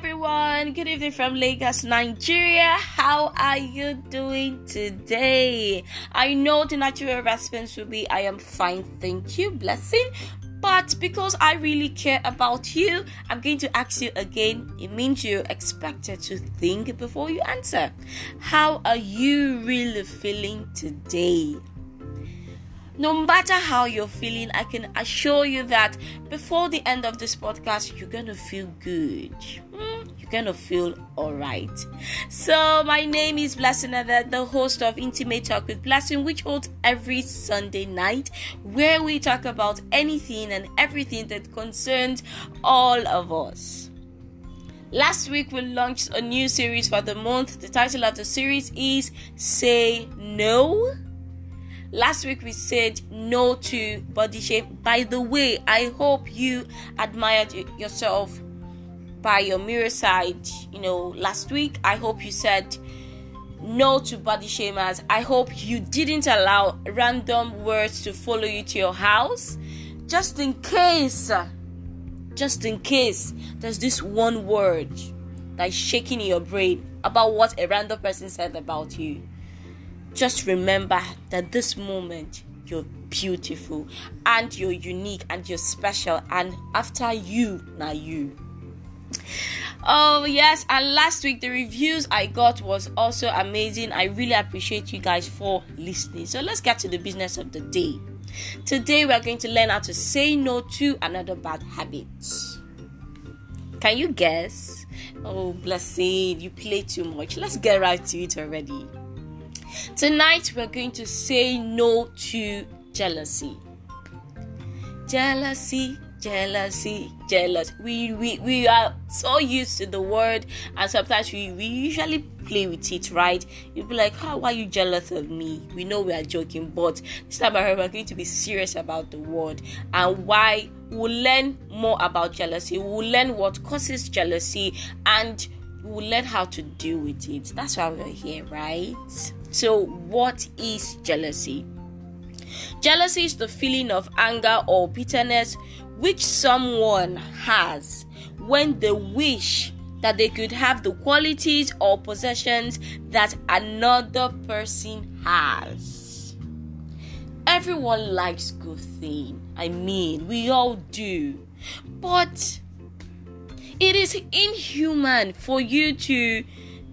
everyone. Good evening from Lagos, Nigeria. How are you doing today? I know the natural response will be I am fine, thank you, blessing. But because I really care about you, I'm going to ask you again. It means you're expected to think before you answer. How are you really feeling today? No matter how you're feeling, I can assure you that before the end of this podcast, you're gonna feel good. Mm, you're gonna feel alright. So, my name is Blessing the host of Intimate Talk with Blessing, which holds every Sunday night, where we talk about anything and everything that concerns all of us. Last week, we launched a new series for the month. The title of the series is Say No Last week we said no to body shape. By the way, I hope you admired yourself by your mirror side. You know, last week I hope you said no to body shamers. I hope you didn't allow random words to follow you to your house. Just in case, just in case there's this one word that's shaking in your brain about what a random person said about you just remember that this moment you're beautiful and you're unique and you're special and after you now you. Oh yes and last week the reviews i got was also amazing. I really appreciate you guys for listening. So let's get to the business of the day. Today we are going to learn how to say no to another bad habit. Can you guess? Oh blessing you play too much. Let's get right to it already Tonight we're going to say no to jealousy. Jealousy, jealousy, jealous. We, we we are so used to the word, and sometimes we, we usually play with it, right? You'll be like, ah, How are you jealous of me? We know we are joking, but this time around we're going to be serious about the word and why we'll learn more about jealousy. We'll learn what causes jealousy and we'll learn how to deal with it. That's why we're here, right? So, what is jealousy? Jealousy is the feeling of anger or bitterness which someone has when they wish that they could have the qualities or possessions that another person has. Everyone likes good things. I mean, we all do. But it is inhuman for you to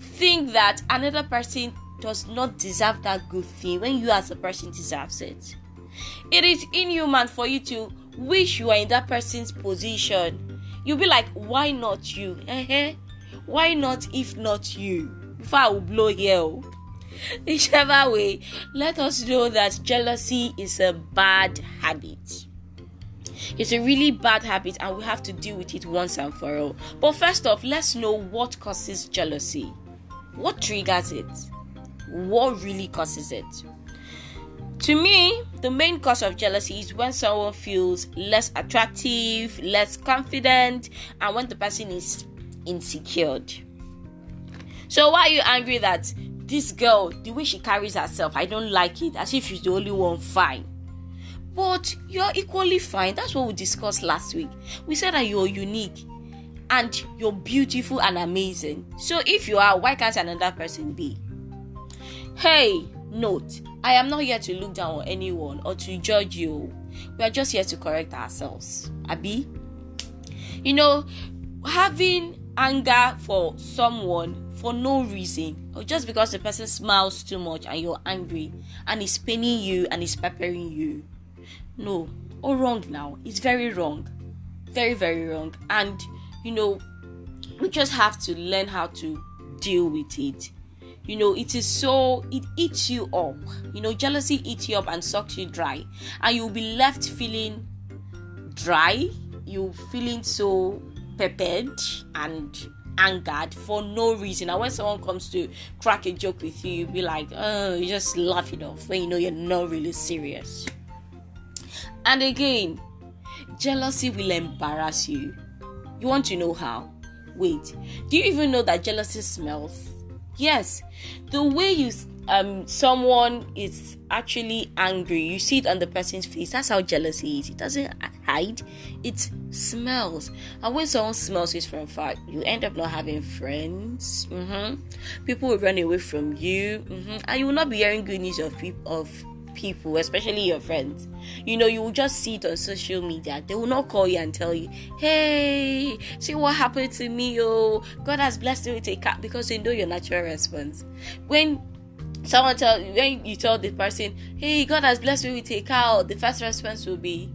think that another person does not deserve that good thing when you as a person deserves it. It is inhuman for you to wish you are in that person's position. You'll be like, why not you? Uh-huh. Why not if not you? Before I will blow you. Whichever way, let us know that jealousy is a bad habit. It's a really bad habit and we have to deal with it once and for all. But first off, let's know what causes jealousy. What triggers it? what really causes it. To me, the main cause of jealousy is when someone feels less attractive, less confident, and when the person is insecure. So, why are you angry that this girl, the way she carries herself, I don't like it, as if she's the only one fine? But you're equally fine. That's what we discussed last week. We said that you're unique and you're beautiful and amazing. So, if you are, why can't another person be? Hey, note, I am not here to look down on anyone or to judge you. We are just here to correct ourselves. Abby? You know, having anger for someone for no reason or just because the person smiles too much and you're angry and is paining you and is peppering you. No, all wrong now. It's very wrong. Very, very wrong. And you know, we just have to learn how to deal with it you know it is so it eats you up you know jealousy eats you up and sucks you dry and you'll be left feeling dry you feeling so peppered and angered for no reason and when someone comes to crack a joke with you you'll be like oh you just laugh it off when you know you're not really serious and again jealousy will embarrass you. You want to know how? Wait do you even know that jealousy smells? Yes, the way you um someone is actually angry you see it on the person's face that's how jealousy is. It doesn't hide it smells. And when someone smells it from far you end up not having friends mm-hmm. people will run away from you mm-hmm. and you will not be hearing good news of people of people especially your friends you know you will just see it on social media they will not call you and tell you hey see what happened to me oh god has blessed me with a cat because they know your natural response when someone tell when you tell the person, "Hey, God has blessed me with a cow," the first response will be,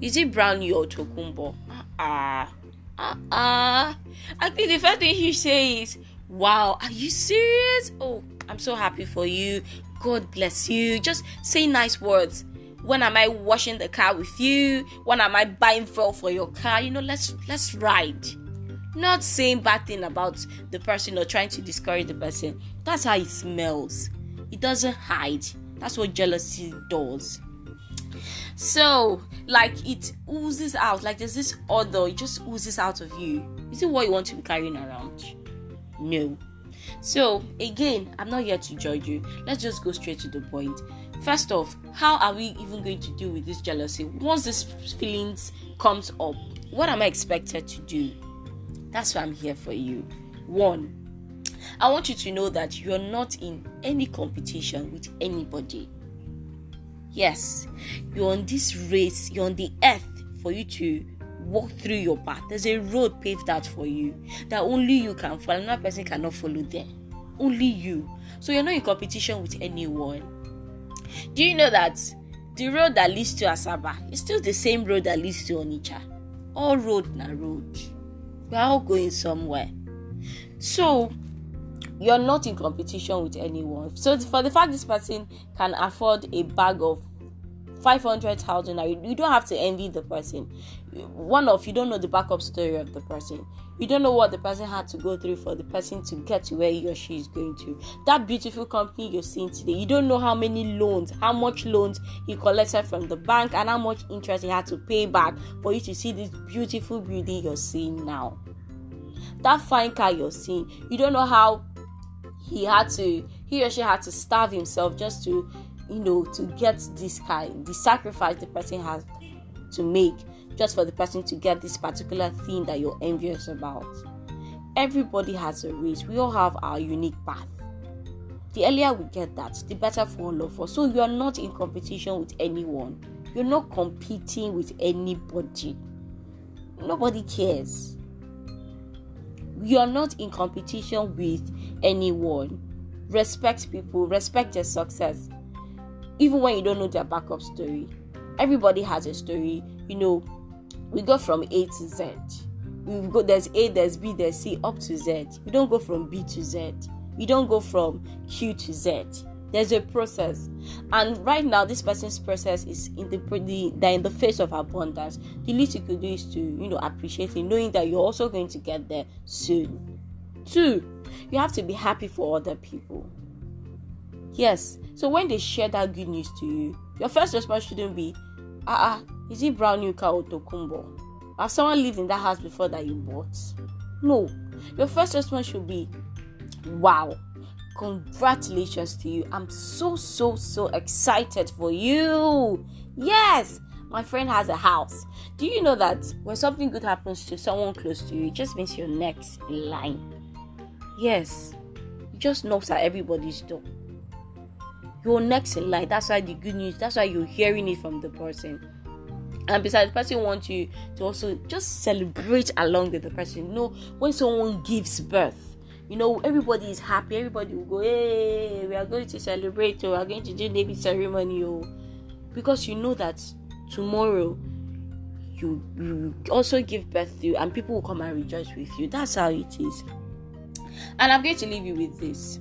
"Is it brown or tokunbo?" Ah, ah, ah. I think the first thing he says, "Wow, are you serious? Oh, I'm so happy for you. God bless you." Just say nice words. When am I washing the car with you? When am I buying fuel for your car? You know, let's let's ride not saying bad thing about the person or trying to discourage the person. That's how it smells. It doesn't hide. That's what jealousy does. So, like it oozes out, like there's this odor, it just oozes out of you. Is it what you want to be carrying around? No. So, again, I'm not here to judge you. Let's just go straight to the point. First off, how are we even going to deal with this jealousy? Once this feelings comes up, what am I expected to do? That's why I'm here for you. One, I want you to know that you're not in any competition with anybody. Yes, you're on this race, you're on the earth for you to walk through your path. There's a road paved out for you that only you can follow. Another person cannot follow there. Only you. So you're not in competition with anyone. Do you know that the road that leads to Asaba is still the same road that leads to Onitsha? All road na road. We're all going somewhere. So you're not in competition with anyone. So for the fact this person can afford a bag of 500,000 you don't have to envy the person. One of you don't know the backup story of the person. You don't know what the person had to go through for the person to get to where he or she is going to. That beautiful company you're seeing today, you don't know how many loans, how much loans he collected from the bank, and how much interest he had to pay back for you to see this beautiful building you're seeing now. That fine car you're seeing, you don't know how he had to, he or she had to starve himself just to, you know, to get this kind, The sacrifice the person has to make just for the person to get this particular thing that you're envious about. Everybody has a race, we all have our unique path. The earlier we get that, the better for all of us. So you are not in competition with anyone, you're not competing with anybody. Nobody cares. You are not in competition with anyone. Respect people, respect their success, even when you don't know their backup story. Everybody has a story, you know, we go from A to Z. We go there's A, there's B, there's C up to Z. We don't go from B to Z. We don't go from Q to Z. There's a process, and right now this person's process is in the, the in the face of abundance. The least you could do is to you know appreciate it, knowing that you're also going to get there soon. Two, you have to be happy for other people. Yes, so when they share that good news to you, your first response shouldn't be, ah, ah is it new car or Tokunbo? Has someone lived in that house before that you bought? No. Your first response should be, Wow, congratulations to you. I'm so, so, so excited for you. Yes, my friend has a house. Do you know that when something good happens to someone close to you, it just means you're next in line? Yes, it just knocks at everybody's door. You're next in line. That's why the good news, that's why you're hearing it from the person. And besides the person wants you to also just celebrate along with the person. You know when someone gives birth you know everybody is happy. Everybody will go hey we are going to celebrate. Or we are going to do baby ceremony oh. Because you know that tomorrow you you also give birth to and people will come and rejoice with you. That's how it is. And i'm going to leave you with this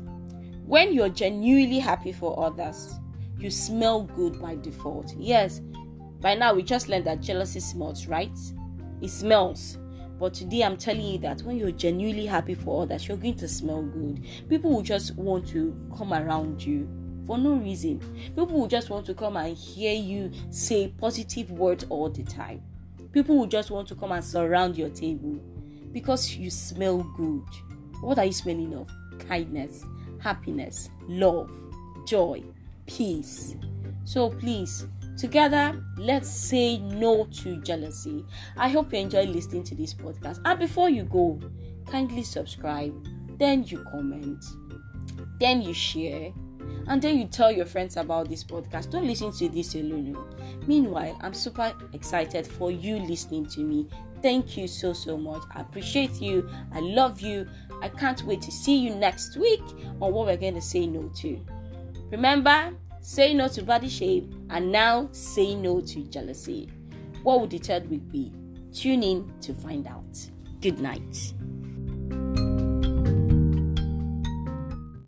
when you're genuinely happy for others you smell good by default yes by now, we just learned that jealousy smells, right? It smells. But today, I'm telling you that when you're genuinely happy for others, you're going to smell good. People will just want to come around you for no reason. People will just want to come and hear you say positive words all the time. People will just want to come and surround your table because you smell good. What are you smelling of? Kindness, happiness, love. joy, peace. So please, together, let's say no to jealousy. I hope you enjoy listening to this podcast. And before you go, kindly subscribe, then you comment, then you share, and then you tell your friends about this podcast. Don't listen to this alone. Meanwhile, I'm super excited for you listening to me. Thank you so so much. I appreciate you. I love you. I can't wait to see you next week on what we're going to say no to. Remember, say no to body shape and now say no to jealousy. What would the third week be? Tune in to find out. Good night.